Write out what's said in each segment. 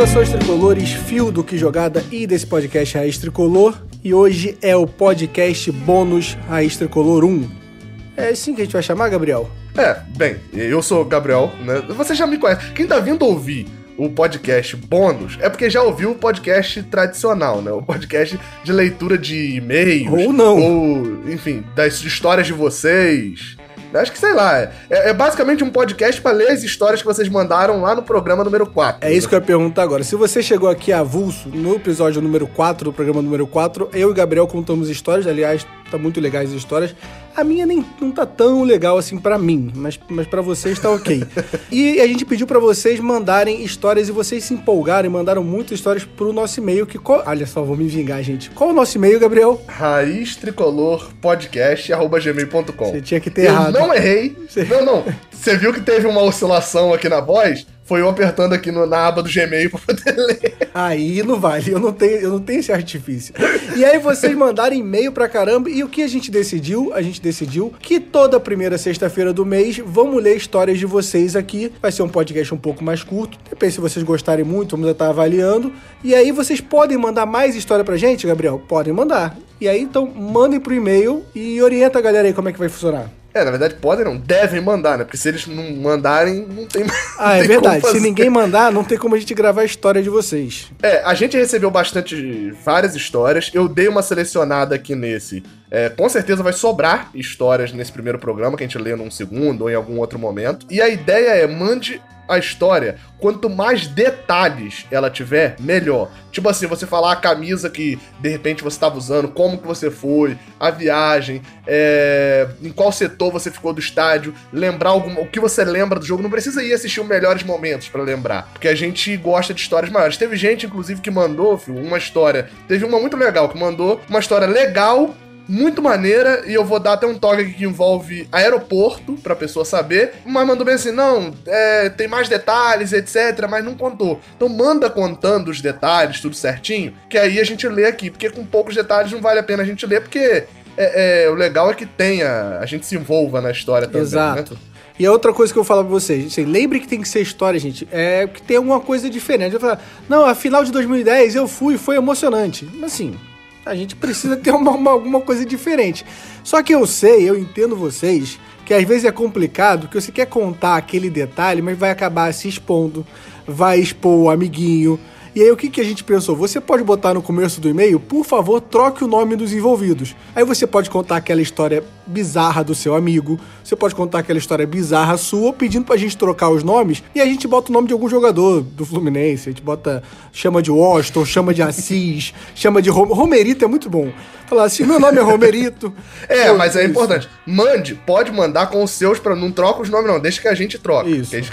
Saudações tricolores, fio do que jogada e desse podcast Raiz Tricolor. E hoje é o podcast bônus Raiz Tricolor 1. É assim que a gente vai chamar, Gabriel? É, bem, eu sou o Gabriel, né? Você já me conhece. Quem tá vindo ouvir o podcast bônus é porque já ouviu o podcast tradicional, né? O podcast de leitura de e-mails. Ou não. Ou, enfim, das histórias de vocês. Acho que sei lá. É, é basicamente um podcast para ler as histórias que vocês mandaram lá no programa número 4. É isso que eu ia perguntar agora. Se você chegou aqui avulso no episódio número 4 do programa número 4, eu e Gabriel contamos histórias, aliás, tá muito legais as histórias. A minha nem não tá tão legal assim para mim, mas, mas para vocês tá ok. e a gente pediu para vocês mandarem histórias e vocês se empolgaram e mandaram muitas histórias pro nosso e-mail. Que qual... Olha só, vou me vingar, gente. Qual é o nosso e-mail, Gabriel? Raiz Tricolor Podcast gmail.com. Você tinha que ter Eu errado. não errei. Não, não. Você viu que teve uma oscilação aqui na voz? Foi eu apertando aqui no, na aba do Gmail pra poder ler. Aí não vale, eu não tenho, eu não tenho esse artifício. E aí vocês mandaram e-mail pra caramba, e o que a gente decidiu? A gente decidiu que toda primeira sexta-feira do mês vamos ler histórias de vocês aqui. Vai ser um podcast um pouco mais curto. Depende se vocês gostarem muito, vamos estar avaliando. E aí vocês podem mandar mais história pra gente, Gabriel? Podem mandar. E aí então mandem pro e-mail e orienta a galera aí como é que vai funcionar. É, na verdade, podem não, devem mandar, né? Porque se eles não mandarem, não tem Ah, não é verdade. Se ninguém mandar, não tem como a gente gravar a história de vocês. É, a gente recebeu bastante, várias histórias. Eu dei uma selecionada aqui nesse. É, com certeza vai sobrar histórias nesse primeiro programa, que a gente lê num segundo ou em algum outro momento. E a ideia é, mande a história, quanto mais detalhes ela tiver, melhor. Tipo assim, você falar a camisa que de repente você estava usando, como que você foi, a viagem, é, em qual setor você ficou do estádio, lembrar algum, o que você lembra do jogo. Não precisa ir assistir os melhores momentos pra lembrar, porque a gente gosta de histórias maiores. Teve gente, inclusive, que mandou, filho, uma história. Teve uma muito legal que mandou uma história legal muito maneira e eu vou dar até um toque aqui que envolve aeroporto pra pessoa saber, mas mandou bem assim, não, é, tem mais detalhes, etc, mas não contou. Então manda contando os detalhes, tudo certinho, que aí a gente lê aqui, porque com poucos detalhes não vale a pena a gente ler, porque é, é, o legal é que tenha, a gente se envolva na história também, Exato. né? E a outra coisa que eu falar pra vocês, assim, lembre que tem que ser história, gente, é que tem alguma coisa diferente. Eu falar, não, a final de 2010 eu fui, foi emocionante. Mas assim, a gente precisa ter uma, uma- alguma coisa diferente. Só que eu sei, eu entendo vocês, que às vezes é complicado, que você quer contar aquele detalhe, mas vai acabar se expondo, vai expor o amiguinho. E aí o que, que a gente pensou? Você pode botar no começo do e-mail, por favor, troque o nome dos envolvidos. Aí você pode contar aquela história bizarra do seu amigo, você pode contar aquela história bizarra sua, pedindo pra gente trocar os nomes, e a gente bota o nome de algum jogador do Fluminense, a gente bota, chama de Washington, chama de Assis, chama de Rom Romerito, é muito bom. Falar assim, meu nome é Romerito. É, Eu- mas é isso. importante. Mande, pode mandar com os seus pra não troca os nomes não, deixa que a gente troca. Isso. Gente-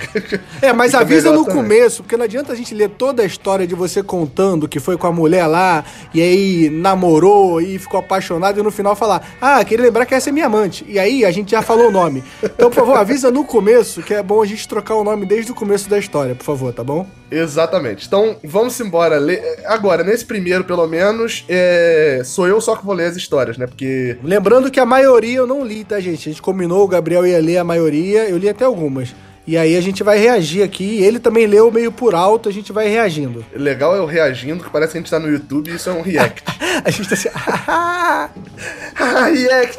É, mas avisa no também. começo, porque não adianta a gente ler toda a história de você contando que foi com a mulher lá, e aí namorou e ficou apaixonado, e no final falar, ah, queria lembrar que essa é minha amante. E aí a gente já falou o nome. Então, por favor, avisa no começo, que é bom a gente trocar o nome desde o começo da história, por favor, tá bom? Exatamente. Então, vamos embora. Agora, nesse primeiro, pelo menos, é, sou eu só que vou ler as histórias, né? Porque. Lembrando que a maioria eu não li, tá, gente? A gente combinou, o Gabriel ia ler a maioria, eu li até algumas. E aí a gente vai reagir aqui, ele também leu meio por alto, a gente vai reagindo. Legal eu reagindo, que parece que a gente tá no YouTube e isso é um react. A gente tá assim. Ah, react!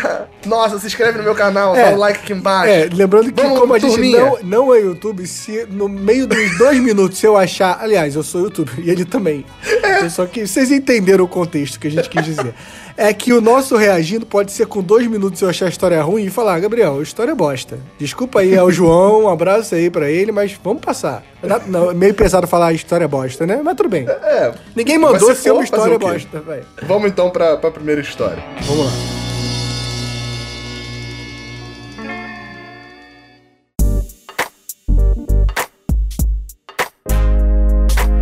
Nossa, se inscreve no meu canal, É. dá um like aqui embaixo. É, lembrando que Vamos, como a gente turminha. não, não é YouTube, se no meio dos dois minutos eu achar. Aliás, eu sou YouTube e ele também. É. Só que vocês entenderam o contexto que a gente quis dizer. É que o nosso reagindo pode ser com dois minutos eu achar a história ruim e falar, Gabriel, a história é bosta. Desculpa aí ao João, um abraço aí pra ele, mas vamos passar. Não, não, é meio pesado falar a história é bosta, né? Mas tudo bem. É. Ninguém Mas mandou se ser uma história bosta, velho. Vamos então pra, pra primeira história. Vamos lá.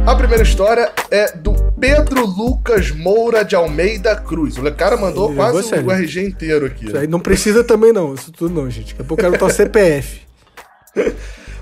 A primeira história é do Pedro Lucas Moura de Almeida Cruz. O cara mandou Ele quase o RG inteiro aqui. Isso aí não precisa também não, isso tudo não, gente. Daqui a pouco eu quero o CPF.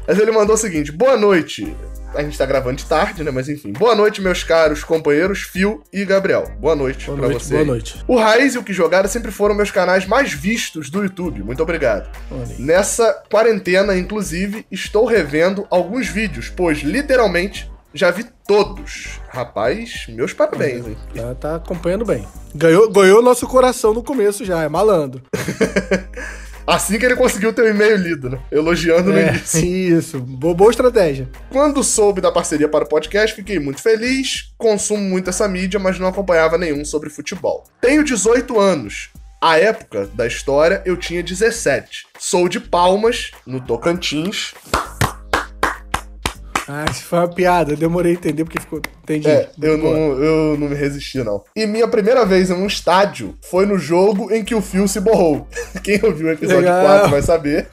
Mas ele mandou o seguinte: boa noite. A gente tá gravando de tarde, né? Mas enfim. Boa noite, meus caros companheiros Phil e Gabriel. Boa noite Boa pra noite, você. boa noite. O Raiz e o Que Jogaram sempre foram meus canais mais vistos do YouTube. Muito obrigado. Olha. Nessa quarentena, inclusive, estou revendo alguns vídeos, pois literalmente já vi todos. Rapaz, meus parabéns, hein? Tá, tá acompanhando bem. Ganhou, ganhou nosso coração no começo já, é malandro. Assim que ele conseguiu ter o e-mail lido, né? Elogiando no É, início. isso. Boa, boa estratégia. Quando soube da parceria para o podcast, fiquei muito feliz. Consumo muito essa mídia, mas não acompanhava nenhum sobre futebol. Tenho 18 anos. À época da história, eu tinha 17. Sou de Palmas, no Tocantins. Ah, isso foi uma piada. Eu demorei a entender porque ficou. Entendi. É, eu Boa. não, eu não me resisti, não. E minha primeira vez em um estádio foi no jogo em que o fio se borrou. Quem ouviu o episódio Legal. 4 vai saber.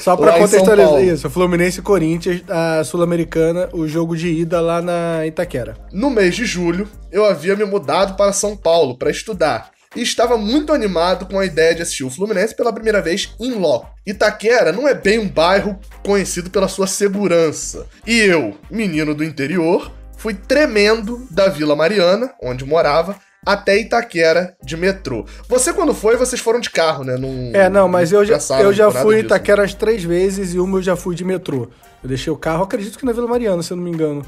Só pra contextualizar isso, Fluminense e Corinthians, a Sul-Americana, o jogo de ida lá na Itaquera. No mês de julho, eu havia me mudado para São Paulo para estudar e estava muito animado com a ideia de assistir o Fluminense pela primeira vez em loco. Itaquera não é bem um bairro conhecido pela sua segurança. E eu, menino do interior, fui tremendo da Vila Mariana, onde morava, até Itaquera de metrô. Você quando foi, vocês foram de carro, né? Num, É, não, mas eu já, eu já fui em disso. Itaquera as três vezes e uma eu já fui de metrô. Eu deixei o carro, acredito que na Vila Mariana, se eu não me engano.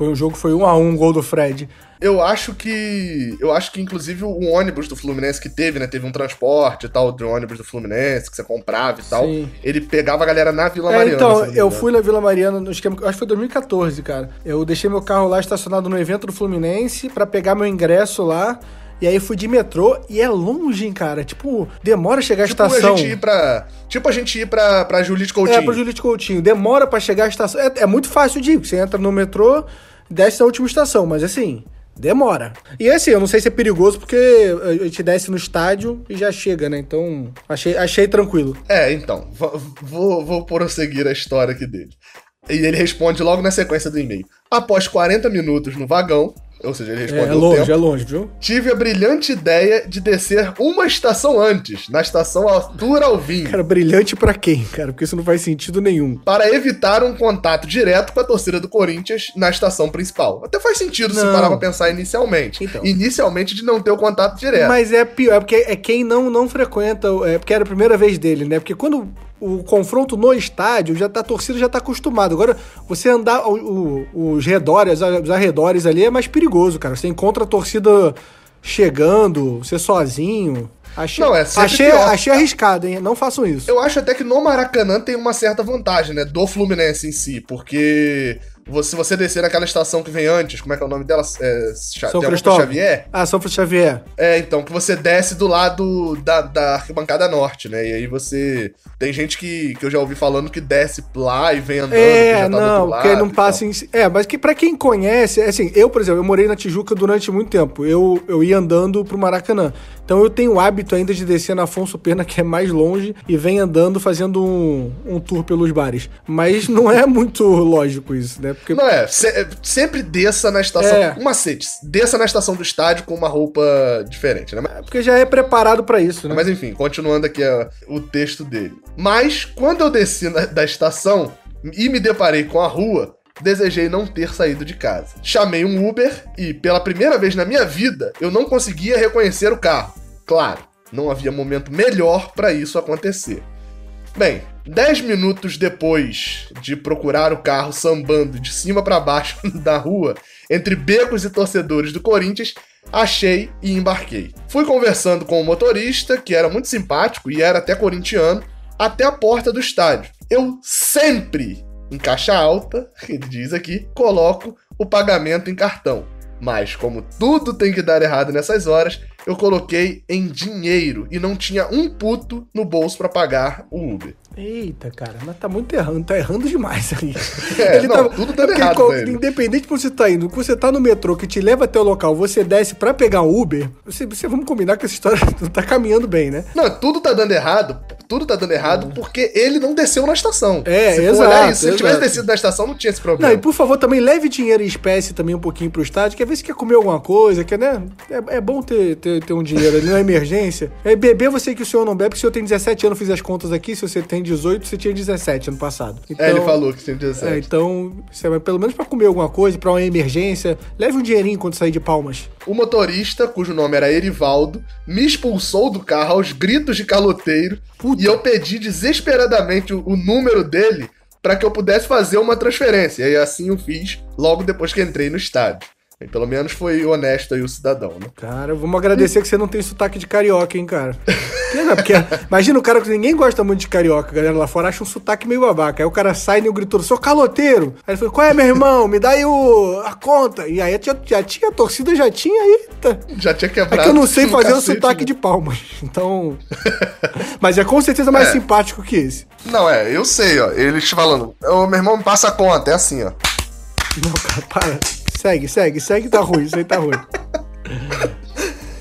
Foi um jogo, foi um a um, gol do Fred. Eu acho que. Eu acho que, inclusive, o ônibus do Fluminense que teve, né? Teve um transporte e tal, de ônibus do Fluminense, que você comprava e tal. Sim. Ele pegava a galera na Vila É, Mariana. então, eu fui na Vila Mariana no esquema, acho que foi 2014, cara. Eu deixei meu carro lá estacionado no evento do Fluminense pra pegar meu ingresso lá. E aí fui de metrô e é longe, hein, cara. Tipo, demora chegar à Tipo estação. a gente ir pra. Tipo a gente ir pra, pra Julite Coutinho. É, pro Julite Coutinho. Demora pra chegar à estação. É, é muito fácil de ir. Você entra no metrô, desce na última estação, mas assim, demora. E assim, eu não sei se é perigoso porque a gente desce no estádio e já chega, né? Então, achei, achei tranquilo. É, então. vo- Vou, vou prosseguir a história aqui dele. E ele responde logo na sequência do e-mail. Após 40 minutos no vagão, ou seja, ele É, respondeu é o longe, tempo, é longe, viu? tive a brilhante ideia de descer uma estação antes, na estação Arthur Alvim. Cara, brilhante pra quem, cara? Porque isso não faz sentido nenhum. para evitar um contato direto com a torcida do Corinthians na estação principal. Até faz sentido se Não. parar pra pensar inicialmente. Então. Inicialmente de não ter o contato direto. Mas é pior, é porque é quem não, não frequenta, é porque era a primeira vez dele, né? Porque quando o confronto no estádio, já tá, a torcida já tá acostumada. Agora, você andar o- o- os redores, os arredores ali é mais perigoso, cara. Você encontra a torcida chegando, você sozinho. Achei, Não, é achei, pior. achei arriscado, hein? Não façam isso. Eu acho até que no Maracanã tem uma certa vantagem, né? Do Fluminense em si, porque você, se você descer naquela estação que vem antes, como é que é o nome dela? É, São Cristóvão. Xavier? Ah, São Francisco Xavier. É, então, que você desce do lado da, da arquibancada norte, né? E aí você. Tem gente que, que eu já ouvi falando que desce lá e vem andando, que É, já tá não, lado não e passa em. É, mas que pra quem conhece, é assim, eu, por exemplo, eu morei na Tijuca durante muito tempo. Eu, eu ia andando pro Maracanã. Então eu tenho o hábito ainda de descer na Afonso Pena, que é mais longe, e vem andando fazendo um, um tour pelos bares. Mas não é muito lógico isso, né? Porque Não é, se- é, sempre desça na estação. É. Um macete, desça na estação do estádio com uma roupa diferente, né? Mas, porque já é preparado pra isso, né? mas enfim, continuando aqui ó, o texto dele. Mas quando eu desci na- da estação e me deparei com a rua, desejei não ter saído de casa. Chamei um Uber e, pela primeira vez na minha vida, eu não conseguia reconhecer o carro. Claro, não havia momento melhor para isso acontecer. Bem, 10 minutos depois de procurar o carro sambando de cima para baixo da rua, entre becos e torcedores do Corinthians, achei e embarquei. Fui conversando com o motorista, que era muito simpático e era até corintiano, até a porta do estádio. Eu sempre, em caixa alta, ele diz aqui, coloco o pagamento em cartão. Mas como tudo tem que dar errado nessas horas, eu coloquei em dinheiro e não tinha um puto no bolso para pagar o Uber. Eita, cara, mas tá muito errando, tá errando demais ali. É, não, tudo dando porque errado qual- ele. Independente de onde você tá indo, quando você tá no metrô que te leva até o local, você desce pra pegar um Uber, você, você vamos combinar que essa história não tá caminhando bem, né? Não, tudo tá dando errado, tudo tá dando errado porque ele não desceu na estação. É, se exato, olhar isso, se ele tivesse descido na estação, não tinha esse Não, problema. e por favor, também leve dinheiro em espécie também um pouquinho pro estádio, que às vezes quer comer alguma coisa, que, né? É, é bom ter, ter, ter um dinheiro ali na emergência. É, beber, sei que o senhor não bebe, porque o senhor tem 17 anos, fiz as contas aqui, se você tem 18, você tinha 17 ano passado. Então, É, ele falou que tinha 17. É, então, você vai pelo menos pra comer alguma coisa, pra uma emergência, leve um dinheirinho quando sair de palmas. O motorista, cujo nome era Erivaldo, me expulsou do carro aos gritos de caloteiro Puta. e eu pedi desesperadamente o, o número dele para que eu pudesse fazer uma transferência. E assim eu fiz logo depois que entrei no estádio. Pelo menos foi honesto aí o cidadão, né? Cara, vamos agradecer que você não tem sotaque de carioca, hein, cara. Porque, imagina o cara que ninguém gosta muito de carioca, a galera lá fora acha um sotaque meio babaca. Aí o cara sai e o gritou, sou caloteiro. Aí ele falou, qual é, meu irmão? Me dá aí o, a conta. E aí já, já tinha, a torcida já tinha, eita. Já tinha quebrado. É que eu não sei fazer o sotaque né? de palmas. Então. Mas é com certeza mais é. simpático que esse. Não, é, eu sei, ó. Eles falando, ô meu irmão, me passa a conta. É assim, ó. Não, cara, para. Segue, segue, segue, tá ruim, isso aí tá ruim.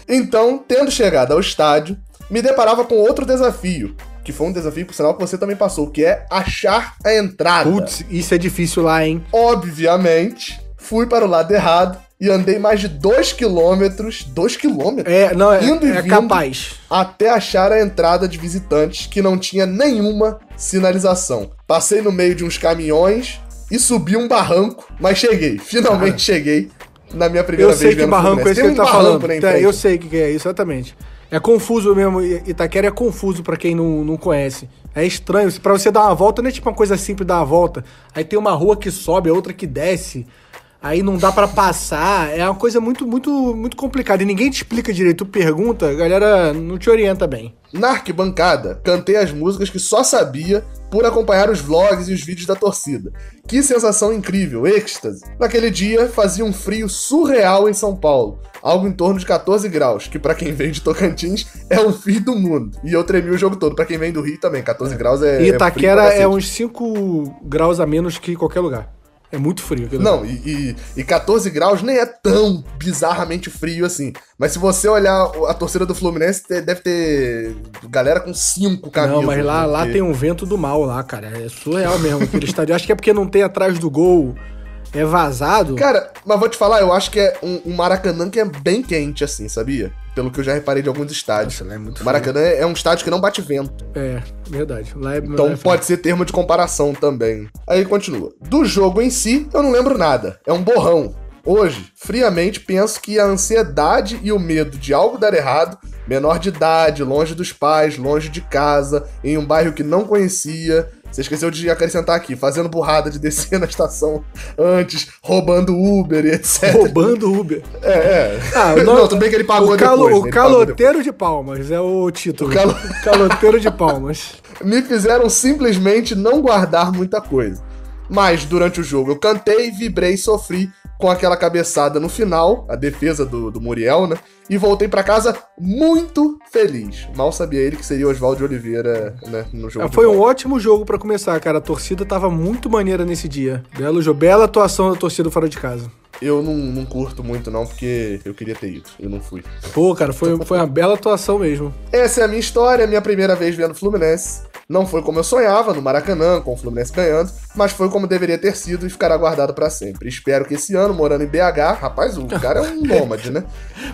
então, tendo chegado ao estádio, me deparava com outro desafio, que foi um desafio, por sinal, que você também passou, que é achar a entrada. Putz, isso é difícil lá, hein? Obviamente, fui para o lado errado e andei mais de 2 quilômetros. 2 quilômetros? É, não, é, indo é capaz. Até achar a entrada de visitantes que não tinha nenhuma sinalização. Passei no meio de uns caminhões e subi um barranco, mas cheguei. Finalmente Cara, cheguei na minha primeira vez. Eu sei que barranco é esse que ele tá falando. É, eu sei o que é, exatamente. É confuso mesmo, Itaquera é confuso para quem não, não conhece. É estranho, para você dar uma volta não é tipo uma coisa simples dar uma volta. Aí tem uma rua que sobe, a outra que desce aí não dá para passar. É uma coisa muito, muito, muito complicada. E ninguém te explica direito. Tu pergunta, a galera não te orienta bem. Na arquibancada, cantei as músicas que só sabia por acompanhar os vlogs e os vídeos da torcida. Que sensação incrível, êxtase! Naquele dia fazia um frio surreal em São Paulo, algo em torno de 14 graus, que para quem vem de Tocantins é um fim do mundo. E eu tremi o jogo todo, para quem vem do Rio também, 14 graus é. E é Itaquera é, é uns 5 graus a menos que qualquer lugar. É muito frio. Não, e, e, e 14 graus nem é tão bizarramente frio assim. Mas se você olhar a torcida do Fluminense, deve ter galera com cinco camisas. Não, mas lá, lá tem um vento do mal lá, cara. É surreal mesmo aquele estádio. Acho que é porque não tem atrás do gol é vazado. Cara, mas vou te falar, eu acho que é um, um Maracanã que é bem quente, assim, sabia? Pelo que eu já reparei de alguns estádios. Nossa, é muito Maracanã é um estádio que não bate vento. É, verdade. Lá é, então lá é pode ser termo de comparação também. Aí continua. Do jogo em si, eu não lembro nada. É um borrão. Hoje, friamente, penso que a ansiedade e o medo de algo dar errado, menor de idade, longe dos pais, longe de casa, em um bairro que não conhecia, você esqueceu de acrescentar aqui, fazendo burrada de descer na estação antes, roubando Uber e etc. Roubando Uber. É, é. Ah, não, não, tudo bem que ele pagou o calo, depois. O caloteiro de palmas é o título. O calo... caloteiro de palmas. Me fizeram simplesmente não guardar muita coisa. Mas durante o jogo eu cantei, vibrei sofri com aquela cabeçada no final, a defesa do, do Muriel, né? E voltei para casa muito feliz. Mal sabia ele que seria o Oswaldo de Oliveira, né? No jogo. É, foi um ótimo jogo para começar, cara. A torcida tava muito maneira nesse dia. Belo jogo, bela atuação da torcida fora de casa. Eu não, não curto muito, não, porque eu queria ter ido. Eu não fui. Pô, cara, foi, foi uma bela atuação mesmo. Essa é a minha história, minha primeira vez vendo Fluminense. Não foi como eu sonhava, no Maracanã, com o Fluminense ganhando, mas foi como deveria ter sido e ficará guardado para sempre. Espero que esse ano, morando em BH, rapaz, o cara é um nômade, né?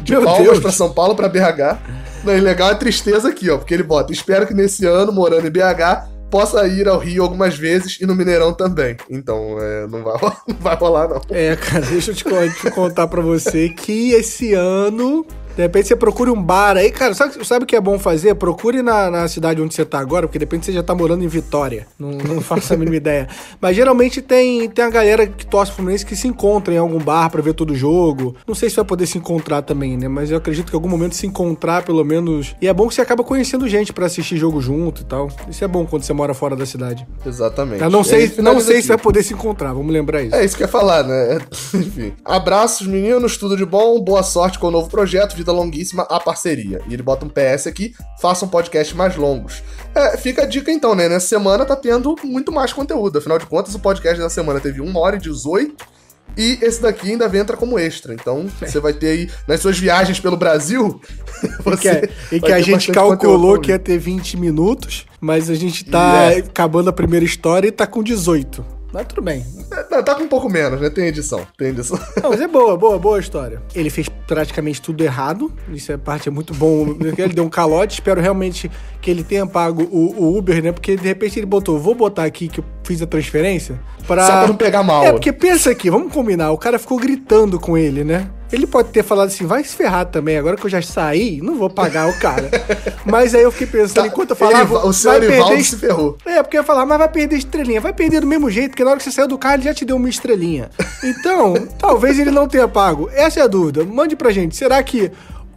De Meu Palmas Deus. pra São Paulo pra BH. Não, e legal é tristeza aqui, ó, porque ele bota: espero que nesse ano, morando em BH, possa ir ao Rio algumas vezes e no Mineirão também. Então, é, não, vai, não vai rolar, não. É, cara, deixa eu te, te contar pra você que esse ano de repente você procure um bar aí, cara, sabe, sabe o que é bom fazer? Procure na, na cidade onde você tá agora, porque de repente você já tá morando em Vitória. Não, não faço a mínima ideia. Mas geralmente tem, tem a galera que torce pro Fluminense que se encontra em algum bar para ver todo o jogo. Não sei se vai poder se encontrar também, né? Mas eu acredito que em algum momento se encontrar, pelo menos. E é bom que você acaba conhecendo gente para assistir jogo junto e tal. Isso é bom quando você mora fora da cidade. Exatamente. Eu não sei, não sei se vai poder se encontrar, vamos lembrar isso. É isso que eu ia falar, né? Enfim. Abraços, meninos, tudo de bom, boa sorte com o novo projeto vida longuíssima a parceria. E ele bota um PS aqui, faça um podcast mais longos. É, fica a dica então, né? Nessa semana tá tendo muito mais conteúdo. Afinal de contas, o podcast da semana teve 1 hora e 18. E esse daqui ainda entra como extra. Então, é. você vai ter aí, nas suas viagens pelo Brasil. Você e que, e que a gente calculou que ia ter 20 minutos, mas a gente tá é. acabando a primeira história e tá com 18. Mas tudo bem. É, tá com um pouco menos, né? Tem edição. Tem edição. Não, mas é boa, boa, boa história. Ele fez praticamente tudo errado. Isso é parte é muito bom. Ele deu um calote. Espero realmente que ele tenha pago o, o, Uber, né? Porque de repente ele botou, vou botar aqui que fiz a transferência. Pra... Só pra não pegar mal. É, porque pensa aqui, vamos combinar. O cara ficou gritando com ele, né? Ele pode ter falado assim, vai se ferrar também, agora que eu já saí, não vou pagar o cara. mas aí eu fiquei pensando, Tá, enquanto eu falava, ele- o senhor vai perder se ferrou. É, porque eu ia falar, mas vai perder estrelinha. Vai perder do mesmo jeito, porque na hora que você saiu do carro, ele já te deu uma estrelinha. Então, talvez ele não tenha pago. Essa é a dúvida. Mande pra gente. Será que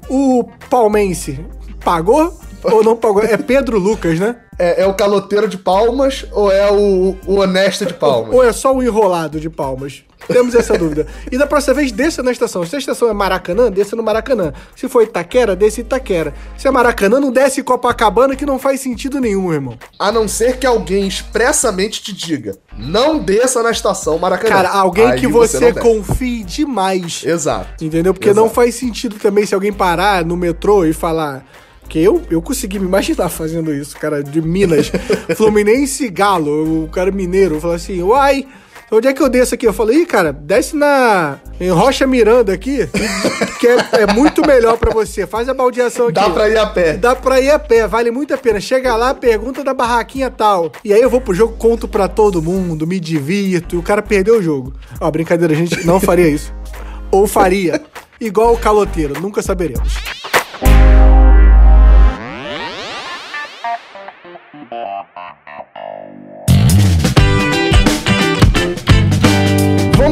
o palmense pagou ou não pagou? É Pedro Lucas, né? É, é o caloteiro de palmas ou é o, o honesto de palmas? Ou é só o enrolado de palmas? Temos essa dúvida. E da próxima vez, desça na estação. Se a estação é Maracanã, desça no Maracanã. Se for Itaquera, desça Itaquera. Se é Maracanã, não desce Copacabana, que não faz sentido nenhum, irmão. A não ser que alguém expressamente te diga, não desça na estação Maracanã. Cara, alguém Aí que você, desce. confie demais. Exato. Entendeu? Porque Exato. não faz sentido também se alguém parar no metrô e falar. Que eu, eu consegui me imaginar fazendo isso, cara, de Minas. Fluminense e Galo, o cara mineiro, falou assim: uai, onde é que eu desço aqui? Eu falei, ih, cara, desce na. Em Rocha Miranda aqui, que é, é muito melhor pra você. Faz a baldeação aqui. Dá pra ir a pé. Dá pra ir a pé, vale muito a pena. Chega lá, pergunta da barraquinha tal. E aí eu vou pro jogo, conto pra todo mundo, me divirto. E o cara perdeu o jogo. Ó, brincadeira, a gente não faria isso. Ou faria. Igual o caloteiro, nunca saberemos.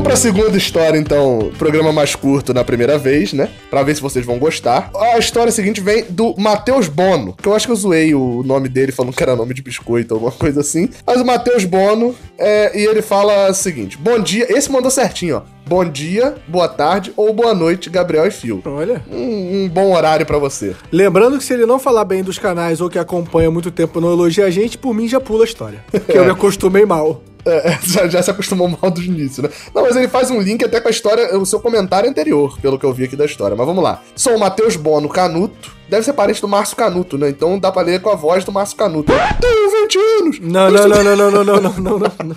Pra segunda história, então. Programa mais curto na primeira vez, né? Pra ver se vocês vão gostar. A história seguinte vem do Matheus Bono, que eu acho que eu zoei o nome dele falando que era nome de biscoito, alguma coisa assim. Mas o Matheus Bono, é, e ele fala o seguinte: Bom dia. Esse mandou certinho, ó. Bom dia, boa tarde ou boa noite, Gabriel e Fio. Olha. Um, um bom horário pra você. Lembrando que se ele não falar bem dos canais ou que acompanha muito tempo não elogia a gente, por mim já pula a história. Porque eu me acostumei mal. É, já, já se acostumou mal do início, né? Não, mas ele faz um link até com a história, o seu comentário anterior, pelo que eu vi aqui da história. Mas vamos lá. Sou o Matheus Bono Canuto. Deve ser parente do Márcio Canuto, né? Então dá pra ler com a voz do Márcio Canuto. Tenho 20 anos! Não, não, não, não, não, não, não, não, não, não. não.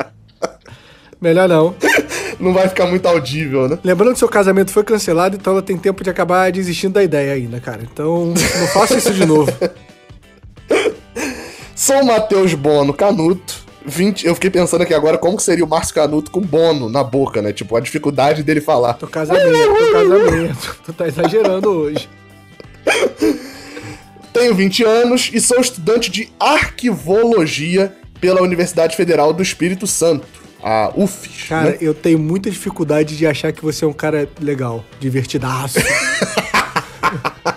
Melhor não. Não vai ficar muito audível, né? Lembrando que seu casamento foi cancelado, então ela tem tempo de acabar desistindo da ideia ainda, cara. Então, não faça isso de novo. Sou o Matheus Bono Canuto. 20, eu fiquei pensando aqui agora como seria o Márcio Canuto com Bono na boca, né? Tipo, a dificuldade dele falar. Tô casamento, tô casamento. Tu tá exagerando hoje. Tenho 20 anos e sou estudante de arquivologia pela Universidade Federal do Espírito Santo, a UFES. Cara, né? eu tenho muita dificuldade de achar que você é um cara legal, divertidaço.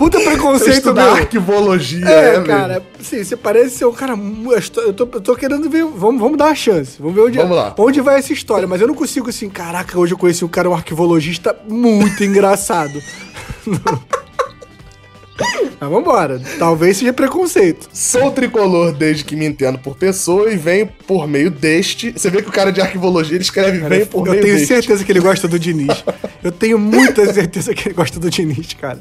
Puta preconceito, estudar meu. arquivologia, É, né, cara, sim, você parece ser um cara. mu- Eu tô, eu tô- eu tô querendo ver. Vamos, vamos dar uma chance. Vamos ver onde, Vamos lá. onde vai essa história. Mas eu não consigo assim. Caraca, hoje eu conheci um cara, um arquivologista muito engraçado. Mas vambora. Talvez seja preconceito. Sou tricolor desde que me entendo por pessoa e venho por meio deste. Você vê que o cara de arquivologia ele escreve venho por eu meio tenho deste. certeza que ele gosta do Diniz. Eu tenho muita certeza que ele gosta do Diniz, cara.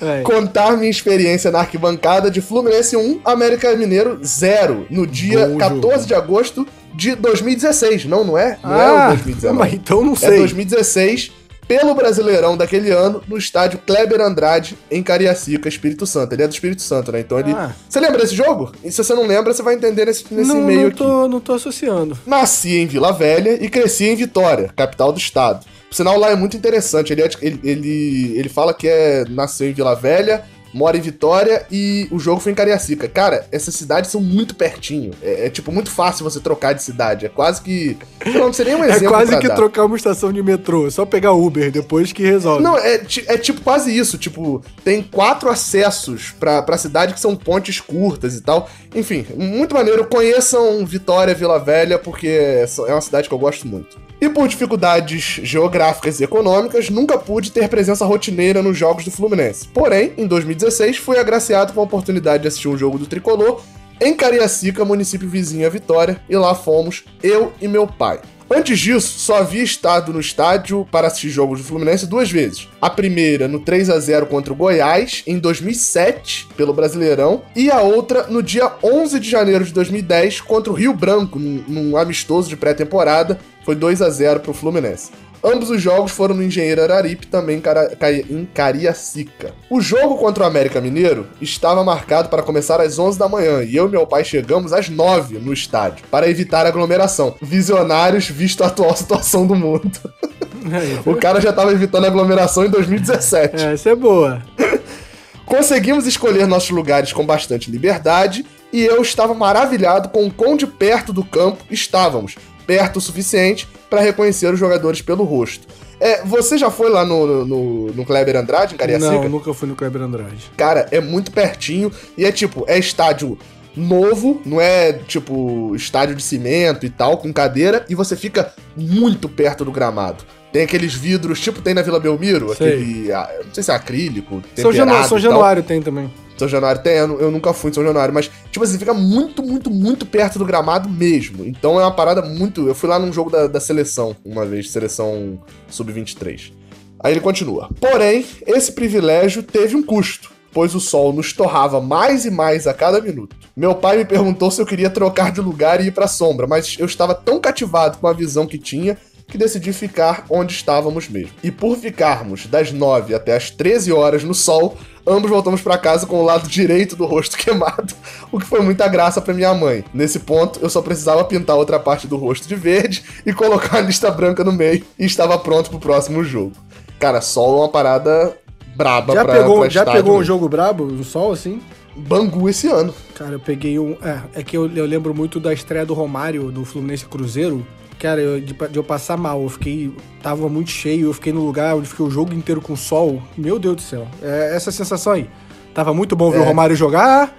É. Contar minha experiência na arquibancada de Fluminense 1, América Mineiro 0, no dia Bom 14 jogo. de agosto de 2016. Não, não é? Não é Ah, o 2019. mas então não É sei. 2016, pelo Brasileirão daquele ano, no estádio Kleber Andrade, em Cariacica, Espírito Santo. Ele é do Espírito Santo, né? Então ele. Ah. Você lembra desse jogo? E se você não lembra, você vai entender nesse, nesse não, meio não aqui. tô, não tô associando. Nasci em Vila Velha e cresci em Vitória, capital do estado. Por sinal, lá é muito interessante. Ele, é ele, ele, ele fala que é, nasceu em Vila Velha, mora em Vitória e o jogo foi em Cariacica. Cara, essas cidades são muito pertinho. É, é, tipo, muito fácil você trocar de cidade. É quase que. Não, não seria um É exemplo. quase pra que dar. trocar uma estação de metrô. É só pegar Uber depois que resolve. Não, é, é tipo quase isso. Tipo, tem quatro acessos pra, pra cidade que são pontes curtas e tal. Enfim, muito maneiro. Conheçam Vitória, Vila Velha, porque é é uma cidade que eu gosto muito. E por dificuldades geográficas e econômicas, nunca pude ter presença rotineira nos jogos do Fluminense. Porém, em 2016, fui agraciado com a oportunidade de assistir um jogo do Tricolor em Cariacica, município vizinho a Vitória, e lá fomos eu e meu pai. Antes disso, só havia estado no estádio para assistir jogos do Fluminense duas vezes. A primeira no 3 a 0 contra o Goiás, em 2007, pelo Brasileirão, e a outra no dia 11 de janeiro de 2010 contra o Rio Branco, num, num amistoso de pré-temporada. Foi 2 a 0 para o Fluminense. Ambos os jogos foram no Engenheiro Araripe, também em Cariacica. O jogo contra o América Mineiro estava marcado para começar às 11 da manhã e eu e meu pai chegamos às 9 no estádio, para evitar aglomeração. Visionários visto a atual situação do mundo. o cara já tava evitando aglomeração em 2017. É, essa é boa. Conseguimos escolher nossos lugares com bastante liberdade e eu estava maravilhado com o quão de perto do campo estávamos, perto o suficiente para reconhecer os jogadores pelo rosto. É, você já foi lá no, no, no Kleber Andrade, em Cariacica? Não, nunca fui no Kleber Andrade. Cara, é muito pertinho e é tipo, é estádio novo, não é tipo estádio de cimento e tal, com cadeira, e você fica muito perto do gramado. Tem aqueles vidros, tipo tem na Vila Belmiro, Sei. aquele. ah, Não sei se é acrílico. São, Janu São. Januário tem também. São Januário tem, eu eu nunca fui em São Januário, mas, tipo assim, fica muito, muito, muito perto do gramado mesmo. Então é uma parada muito. Eu fui lá num jogo da, da seleção, uma vez, seleção sub-23. Aí ele continua. Porém, esse privilégio teve um custo, pois o sol nos torrava mais e mais a cada minuto. Meu pai me perguntou se eu queria trocar de lugar e ir pra sombra, mas eu estava tão cativado com a visão que tinha que decidi ficar onde estávamos mesmo. E por ficarmos das 9 até as 13 horas no sol, ambos voltamos para casa com o lado direito do rosto queimado, o que foi muita graça para minha mãe. Nesse ponto, eu só precisava pintar outra parte do rosto de verde e colocar a lista branca no meio e estava pronto pro próximo jogo. Cara, sol é uma parada braba Já pra, pegou, pra já pegou um jogo brabo, no sol, assim? Bangu esse ano. Cara, eu peguei um. É, é que eu, eu lembro muito da estreia do Romário do Fluminense Cruzeiro. Cara, eu- de, de eu passar mal, eu fiquei. Tava muito cheio, eu fiquei no lugar onde fiquei o jogo inteiro com sol. Meu Deus do céu. É essa sensação aí. Tava muito bom ver É. o Romário jogar,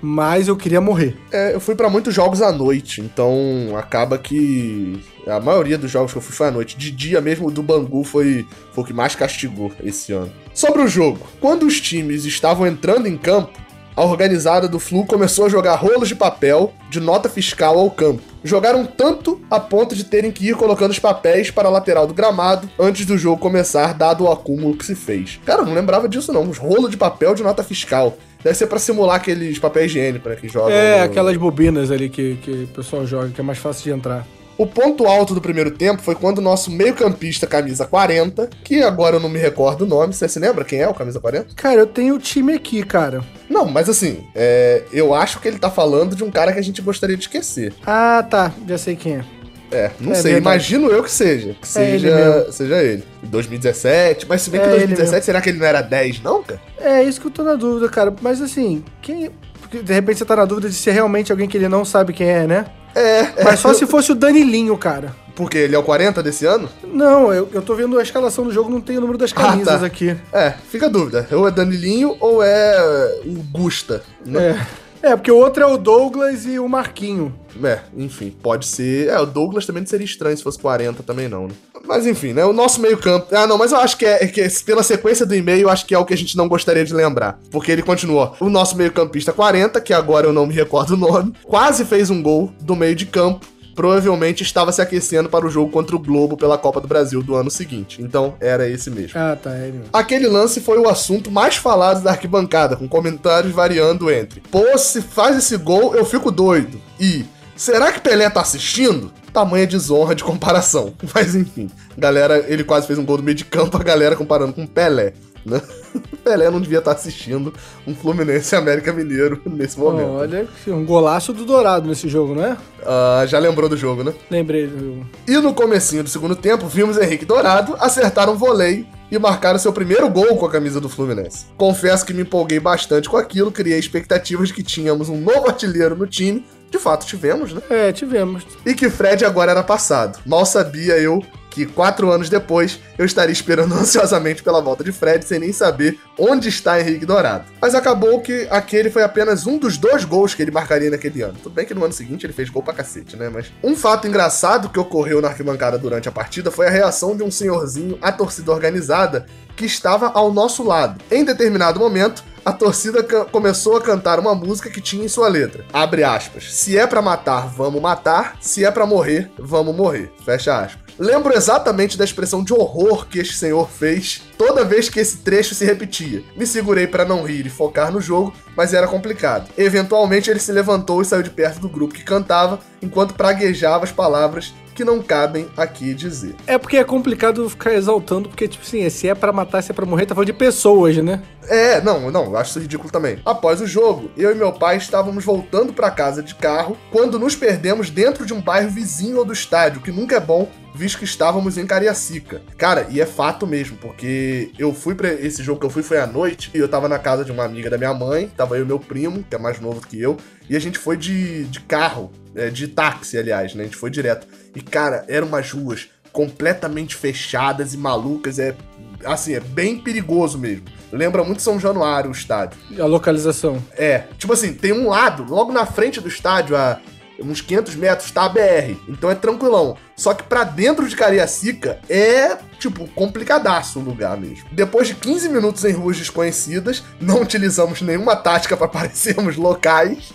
mas eu queria morrer. É, eu fui pra muitos jogos à noite, então acaba que a maioria dos jogos que eu fui foi à noite. De dia mesmo, o do Bangu foi, foi o que mais castigou esse ano. Sobre o jogo, quando os times estavam entrando em campo, a organizada do Flu começou a jogar rolos de papel de nota fiscal ao campo. Jogaram tanto a ponto de terem que ir colocando os papéis para a lateral do gramado antes do jogo começar, dado o acúmulo que se fez. Cara, eu não lembrava disso não, uns rolos de papel de nota fiscal. Deve ser pra simular aqueles papéis higiênicos, né, que jogam. É, no- aquelas bobinas ali que, que o pessoal joga, que é mais fácil de entrar. O ponto alto do primeiro tempo foi quando o nosso meio-campista, camisa 40, que agora eu não me recordo o nome, você se lembra quem é o camisa 40? Cara, eu tenho o time aqui, cara. Não, mas assim, é, eu acho que ele tá falando de um cara que a gente gostaria de esquecer. Ah, tá. Já sei quem é. É, não É sei, verdade. imagino eu que seja. Que É ele seja, mesmo. seja ele. 2017, mas se bem que É ele 2017, será que ele não era 10, não, cara? É isso que eu tô na dúvida, cara. Mas assim, quem. Porque de repente você tá na dúvida de se é realmente alguém que ele não sabe quem é, né? É, Mas só se fosse o Danilinho, cara. porque ele é o 40 desse ano? Não, eu, eu tô vendo a escalação do jogo, não tem o número das Ah, camisas tá. aqui. É, fica a dúvida. Ou é Danilinho ou é o Gusta, né? É. É, porque o outro é o Douglas e o Marquinho. É, enfim, pode ser. É, o Douglas também não seria estranho se fosse 40 também, não, né? Mas enfim, né? O nosso meio-campo. Ah, não, mas eu acho que é, que é- pela sequência do e-mail, acho que é o que a gente não gostaria de lembrar. Porque ele continuou. O nosso meio-campista 40, que agora eu não me recordo o nome, quase fez um gol do meio de campo. Provavelmente estava se aquecendo para o jogo contra o Globo pela Copa do Brasil do ano seguinte. Então, era esse mesmo. Ah, tá, é mesmo. Aquele lance foi o assunto mais falado da arquibancada, com comentários variando entre: Pô, se faz esse gol, eu fico doido. E será que Pelé tá assistindo? Tamanha desonra de comparação. Mas enfim, galera, ele quase fez um gol do meio de campo, a galera comparando com Pelé. Né? Pelé não devia estar assistindo um Fluminense América Mineiro nesse momento. Olha, um golaço do Dourado nesse jogo, não é? Ah, já lembrou do jogo, né? Lembrei do. E no comecinho do segundo tempo, vimos Henrique Dourado acertar um voleio e marcar o seu primeiro gol com a camisa do Fluminense. Confesso que me empolguei bastante com aquilo, criei expectativas de que tínhamos um novo artilheiro no time. De fato, tivemos, né? É, tivemos. E que Fred agora era passado. Mal sabia eu que quatro anos depois eu estaria esperando ansiosamente pela volta de Fred sem nem saber onde está Henrique Dourado. Mas acabou que aquele foi apenas um dos dois gols que ele marcaria naquele ano. Tudo bem que no ano seguinte ele fez gol pra cacete, né? Mas um fato engraçado que ocorreu na arquibancada durante a partida foi a reação de um senhorzinho à torcida organizada que estava ao nosso lado. Em determinado momento, a torcida começou a cantar uma música que tinha em sua letra. Abre aspas. Se é pra matar, vamos matar. Se é pra morrer, vamos morrer. Fecha aspas. Lembro exatamente da expressão de horror que este senhor fez toda vez que esse trecho se repetia. Me segurei pra não rir e focar no jogo, mas era complicado. Eventualmente ele se levantou e saiu de perto do grupo que cantava, enquanto praguejava as palavras que não cabem aqui dizer. É porque é complicado ficar exaltando, porque, tipo assim, se é pra matar, se é pra morrer, tá falando de pessoas, né? É, não, não, eu acho isso ridículo também. Após o jogo, eu e meu pai estávamos voltando para casa de carro quando nos perdemos dentro de um bairro vizinho ao do estádio, que nunca é bom, visto que estávamos em Cariacica. Cara, e é fato mesmo, porque eu fui para esse jogo que eu fui foi à noite e eu tava na casa de uma amiga da minha mãe, tava eu e meu primo, que é mais novo que eu, e a gente foi de, de carro, é, de táxi, aliás, né? A gente foi direto. E cara, eram umas ruas completamente fechadas e malucas, é assim, é bem perigoso mesmo. Lembra muito São Januário o estádio. A localização. É, tipo assim, tem um lado, logo na frente do estádio, a uns 500 metros, tá a BR. Então é tranquilão. Só que para dentro de Cariacica é, tipo, complicadaço o lugar mesmo. Depois de 15 minutos em ruas desconhecidas, não utilizamos nenhuma tática para parecermos locais.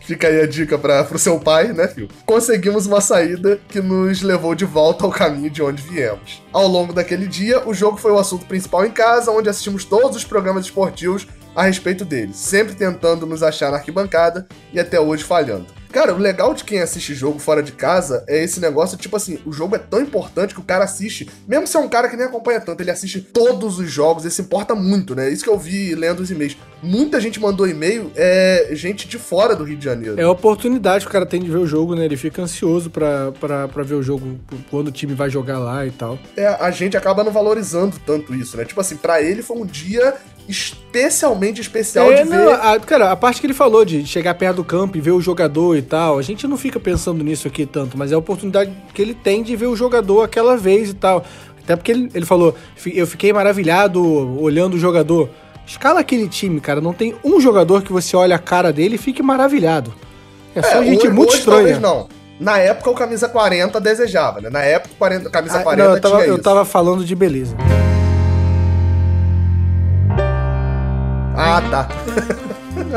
Fica aí a dica para pro seu pai, né, filho? Conseguimos uma saída que nos levou de volta ao caminho de onde viemos. Ao longo daquele dia, o jogo foi o assunto principal em casa, onde assistimos todos os programas esportivos a respeito dele, sempre tentando nos achar na arquibancada e até hoje falhando. Cara, o legal de quem assiste jogo fora de casa é esse negócio, tipo assim, o jogo é tão importante que o cara assiste, mesmo se é um cara que nem acompanha tanto, ele assiste todos os jogos, isso importa muito, né? Isso que eu vi lendo os e-mails. Muita gente mandou e-mail, é gente de fora do Rio de Janeiro. É a oportunidade que o cara tem de ver o jogo, né? Ele fica ansioso pra, pra, pra ver o jogo, quando o time vai jogar lá e tal. É, a gente acaba não valorizando tanto isso, né? Tipo assim, pra ele foi um dia especialmente especial é, de não, ver. A, cara, a parte que ele falou de chegar perto do campo e ver o jogador e tal, a gente não fica pensando nisso aqui tanto, mas é a oportunidade que ele tem de ver o jogador aquela vez e tal. Até porque ele, ele falou, eu fiquei maravilhado olhando o jogador. Escala aquele time, cara, não tem um jogador que você olha a cara dele e fique maravilhado. É só é, gente hoje, muito hoje, estranha. não. Na época o camisa 40 desejava, né? Na época o 40, camisa ah, 40 não, eu tava, eu tava falando de beleza. Ah, tá.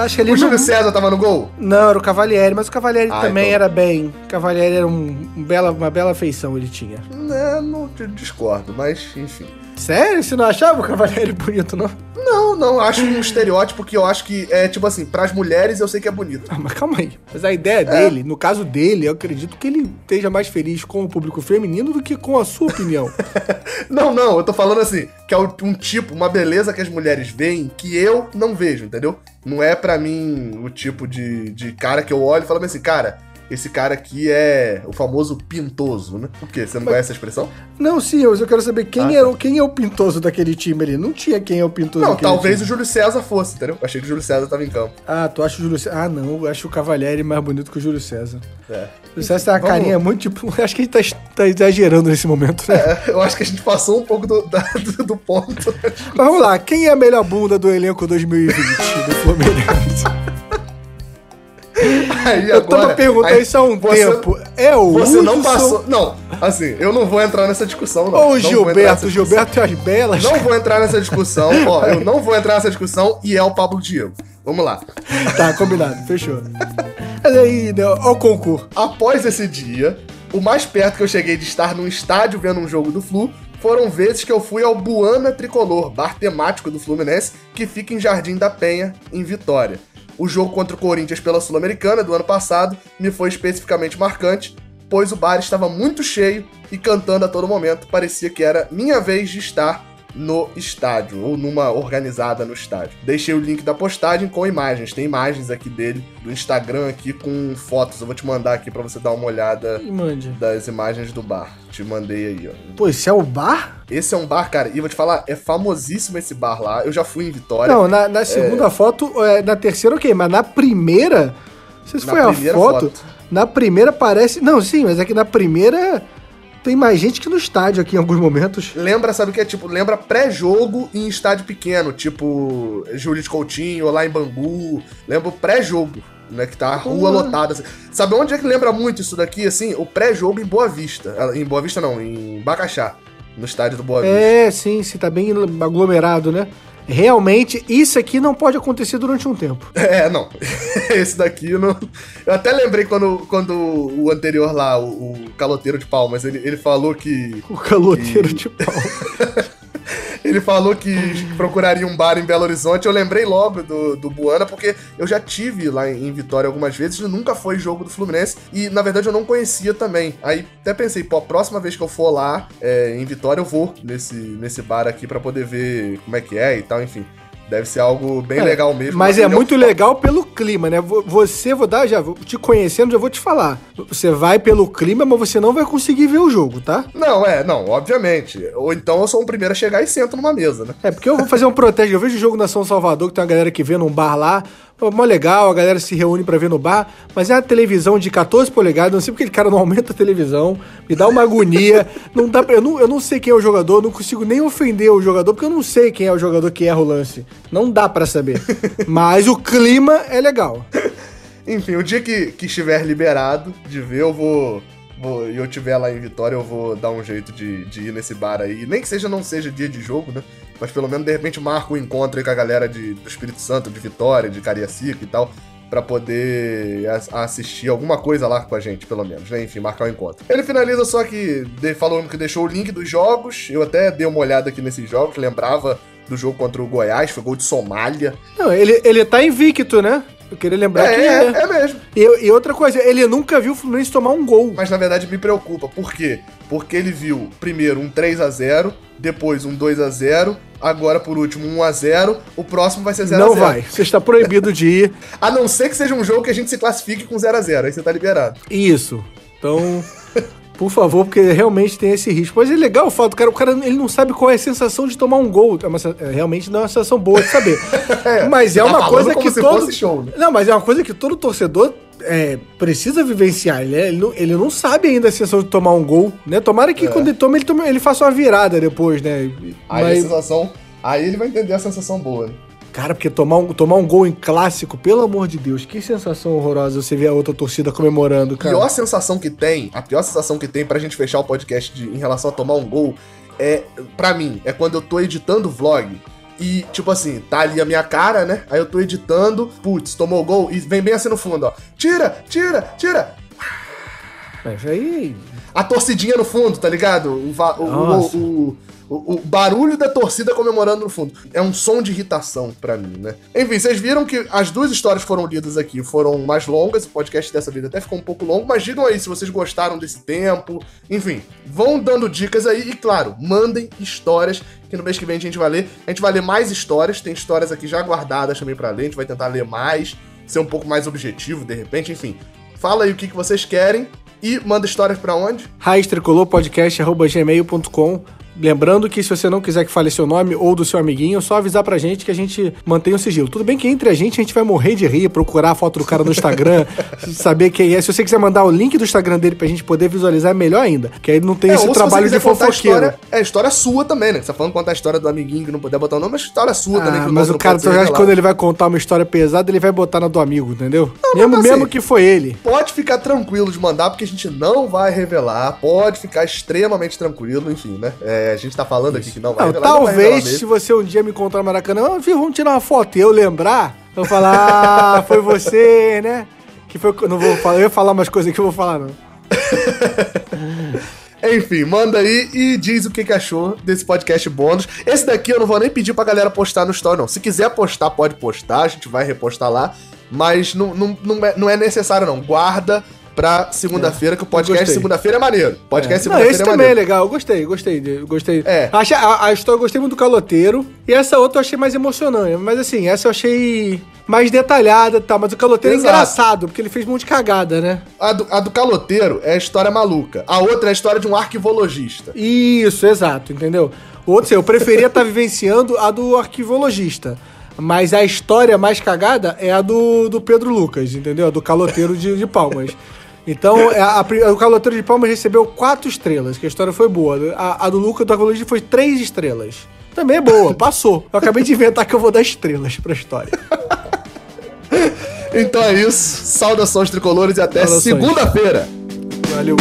Acho que ele o Júlio César tava no gol? Não, era o Cavalieri, mas o Cavalieri ah, também então... era bem. O Cavalieri era um, um, bela, uma bela feição, ele tinha. É, não discordo, mas enfim. Sério? Você não achava o Cavalieri bonito, não? Não, não, acho um estereótipo que eu acho que é, tipo assim, pras mulheres eu sei que é bonito. Ah, mas calma aí. Mas a ideia é. dele, no caso dele, eu acredito que ele esteja mais feliz com o público feminino do que com a sua opinião. não, não, eu tô falando assim, que é um tipo, uma beleza que as mulheres veem que eu não vejo, entendeu? Não é para mim o tipo de, de cara que eu olho e falo assim, cara esse cara aqui é o famoso pintoso, né? Por quê? Você não Mas, conhece a expressão? Não, sim, eu quero saber quem, ah, é, tá. quem é o pintoso daquele time ali. Não tinha quem é o pintoso Não, talvez time. o Júlio César fosse, entendeu? Eu achei que o Júlio César tava em campo. Ah, tu acha o Júlio César? Ah, não, eu acho o Cavalieri mais bonito que o Júlio César. É. O Júlio César tem uma Vamos... carinha muito tipo. Acho que a gente tá, tá, exagerando nesse momento, né? É, eu acho que a gente passou um pouco do, da, do, do ponto. Mas vamos lá, quem é a melhor bunda do elenco 2020 do Fluminense? Aí, eu agora, tô perguntando isso há um você, tempo. É o Você Hudson... não passou. Não, assim, eu não vou entrar nessa discussão, não. O Gilberto, Gilberto e as belas. Não vou entrar nessa discussão, ó. Eu não vou entrar nessa discussão e é o Pablo Diego. Vamos lá. Tá, combinado, fechou. Mas aí, né, ó, o concurso. Após esse dia, o mais perto que eu cheguei de estar num estádio vendo um jogo do Flu foram vezes que eu fui ao Buana Tricolor, bar temático do Fluminense, que fica em Jardim da Penha, em Vitória. O jogo contra o Corinthians pela Sul-Americana do ano passado me foi especificamente marcante, pois o bar estava muito cheio e cantando a todo momento. Parecia que era minha vez de estar no estádio, ou numa organizada no estádio. Deixei o link da postagem com imagens. Tem imagens aqui dele, do Instagram aqui, com fotos. Eu vou te mandar aqui para você dar uma olhada das imagens do bar. Te mandei aí, ó. Pô, esse é o bar? Esse é um bar, cara, e vou te falar, é famosíssimo esse bar lá. Eu já fui em Vitória. Não, na, na segunda é... foto, é, na terceira, ok, mas na primeira. Não sei se na foi a foto, foto. Na primeira parece. Não, sim, mas é que na primeira tem mais gente que no estádio aqui em alguns momentos. Lembra, sabe o que é? Tipo, lembra pré-jogo em estádio pequeno, tipo Júlio de Coutinho, ou lá em Bangu. Lembra o pré-jogo, né? Que tá a rua uhum. lotada. Assim. Sabe onde é que lembra muito isso daqui, assim? O pré-jogo em Boa Vista. Ah, em Boa Vista não, em Bacaxá. No estádio do Boa Vista. É, sim, sim, tá bem aglomerado, né? Realmente isso aqui não pode acontecer durante um tempo. É, não. Esse daqui eu não. Eu até lembrei quando, quando o anterior lá, o, o caloteiro de palmas, ele, ele falou que. O caloteiro que... de palmas. ele falou que procuraria um bar em Belo Horizonte. Eu lembrei logo do, do Buana, porque eu já tive lá em Vitória algumas vezes e nunca foi jogo do Fluminense. E na verdade eu não conhecia também. Aí até pensei, pô, a próxima vez que eu for lá é, em Vitória, eu vou nesse, nesse bar aqui para poder ver como é que é e tal, enfim Deve ser algo bem é, legal mesmo. Mas é muito legal pelo clima, né? Você, vou dar, já te conhecendo, já vou te falar. Você vai pelo clima, mas você não vai conseguir ver o jogo, tá? Não, é, não, obviamente. Ou então eu sou o primeiro a chegar e sento numa mesa, né? É, porque eu vou fazer um protesto. Eu vejo o jogo na São Salvador, que tem uma galera que vê num bar lá. Mó legal, a galera se reúne para ver no bar, mas é a televisão de 14 polegadas, não sei porque aquele cara não aumenta a televisão, me dá uma agonia. não dá pra, eu, não, eu não sei quem é o jogador, não consigo nem ofender o jogador, porque eu não sei quem é o jogador que erra o lance. Não dá para saber. mas o clima é legal. Enfim, o dia que, que estiver liberado de ver, eu vou e eu tiver lá em Vitória, eu vou dar um jeito de, de ir nesse bar aí. Nem que seja não seja dia de jogo, né? Mas pelo menos de repente marco um encontro aí com a galera de, do Espírito Santo, de Vitória, de Cariacica e tal, para poder assistir alguma coisa lá com a gente, pelo menos, né? Enfim, marcar o um encontro. Ele finaliza só que falando que deixou o link dos jogos. Eu até dei uma olhada aqui nesses jogos, lembrava do jogo contra o Goiás, foi gol de Somália. Não, ele, ele tá invicto, né? Eu queria lembrar é, que é. É, é mesmo. E, e, outra coisa, ele nunca viu o Fluminense tomar um gol. Mas na verdade me preocupa. Por quê? Porque ele viu primeiro um 3 a 0 depois um 2 a 0 agora por último um 1 a 0 o próximo vai ser 0 a 0 Não vai, você está proibido de ir. a não ser que seja um jogo que a gente se classifique com 0 a 0 aí você tá liberado. Isso. Então, por favor, porque realmente tem esse risco. Mas é legal o fato, cara, o cara ele não sabe qual é a sensação de tomar um gol. É uma, é, realmente não é uma sensação boa de saber. é, mas é tá uma coisa que todo. Show, né? Não, mas é uma coisa que todo torcedor é, precisa vivenciar. Ele, é, ele, não, ele, não, sabe ainda a sensação de tomar um gol, né? Tomara que é. quando ele toma, ele, tome, ele faça uma virada depois, né? Aí mas... a sensação. Aí ele vai entender a sensação boa, né? Cara, porque tomar um, tomar um gol em clássico, pelo amor de Deus, que sensação horrorosa você ver a outra torcida comemorando, cara. A pior sensação que tem, a pior sensação que tem pra gente fechar o podcast de, em relação a tomar um gol é, pra mim, é quando eu tô editando vlog. E, tipo assim, tá ali a minha cara, né? Aí eu tô editando, putz, tomou o gol e vem bem assim no fundo, ó. Tira, tira, tira. Mas aí. A torcidinha no fundo, tá ligado? O, o, o, o o, barulho da torcida comemorando no fundo. É um som de irritação para mim, né? Enfim, vocês viram que as duas histórias foram lidas aqui foram mais longas. O podcast dessa vida até ficou um pouco longo, mas digam aí se vocês gostaram desse tempo. Enfim, vão dando dicas aí e, claro, mandem histórias que no mês que vem a gente vai ler. A gente vai ler mais histórias, tem histórias aqui já guardadas também para ler, a gente vai tentar ler mais, ser um pouco mais objetivo de repente, enfim. Fala aí o que, que vocês querem e manda histórias para onde? raistricolorpodcast.gmail.com Lembrando que se você não quiser que fale seu nome ou do seu amiguinho, é só avisar pra gente que a gente mantém o sigilo. Tudo bem que entre a gente a gente vai morrer de rir, procurar a foto do cara no Instagram, saber quem é. Se você quiser mandar o link do Instagram dele pra gente poder visualizar, é melhor ainda. Que aí não tem é, esse trabalho de fofoqueiro. História, é história sua também, né? Você tá falando contar a história do amiguinho que não puder botar o nome, mas história sua ah, também. Que mas o cara, tu acha que quando ele vai contar uma história pesada, ele vai botar na do amigo, entendeu? Não, mesmo, assim, mesmo que foi ele. Pode ficar tranquilo de mandar, porque a gente não vai revelar. Pode ficar extremamente tranquilo, enfim, né? É, a gente tá falando aqui aqui que não vai não, revelar, Talvez, se você um dia me encontrar no Maracanã, vamos tirar uma foto e eu lembrar, eu falar, ah, foi você, né? Que foi. Não vou falar, eu ia falar umas coisas que eu vou falar, não. Enfim, manda aí e diz o que, que, achou desse podcast bônus. Esse daqui eu não vou nem pedir pra galera postar no story, não. Se quiser postar, pode postar, a gente vai repostar lá. Mas não, não, não, é, não é necessário, não. Guarda pra segunda-feira, que o podcast segunda-feira é maneiro. Podcast é. segunda-feira é também é legal. Eu gostei, gostei. Gostei. É. Achei, a, a, história eu gostei muito do caloteiro. E essa outra eu achei mais emocionante. Mas assim, essa eu achei mais detalhada e tá? tal. Mas o caloteiro Exato. é engraçado, porque ele fez um monte de cagada, né? A do, a do caloteiro é a história maluca. A outra é a história de um arquivologista. Isso, exato, entendeu? Outro, eu preferia estar tá vivenciando a do arquivologista. Mas a história mais cagada é a do, do Pedro Lucas, entendeu? A do caloteiro de, de Palmas. Então, é, a, a, o Caloteiro de Palmas recebeu quatro estrelas, que a história foi boa. A, a do Luca do Arqueologia foi três estrelas. Também é boa, passou. Eu acabei de inventar que eu vou dar estrelas pra história. então é isso. Saudações tricolores e até segunda-feira. Valeu.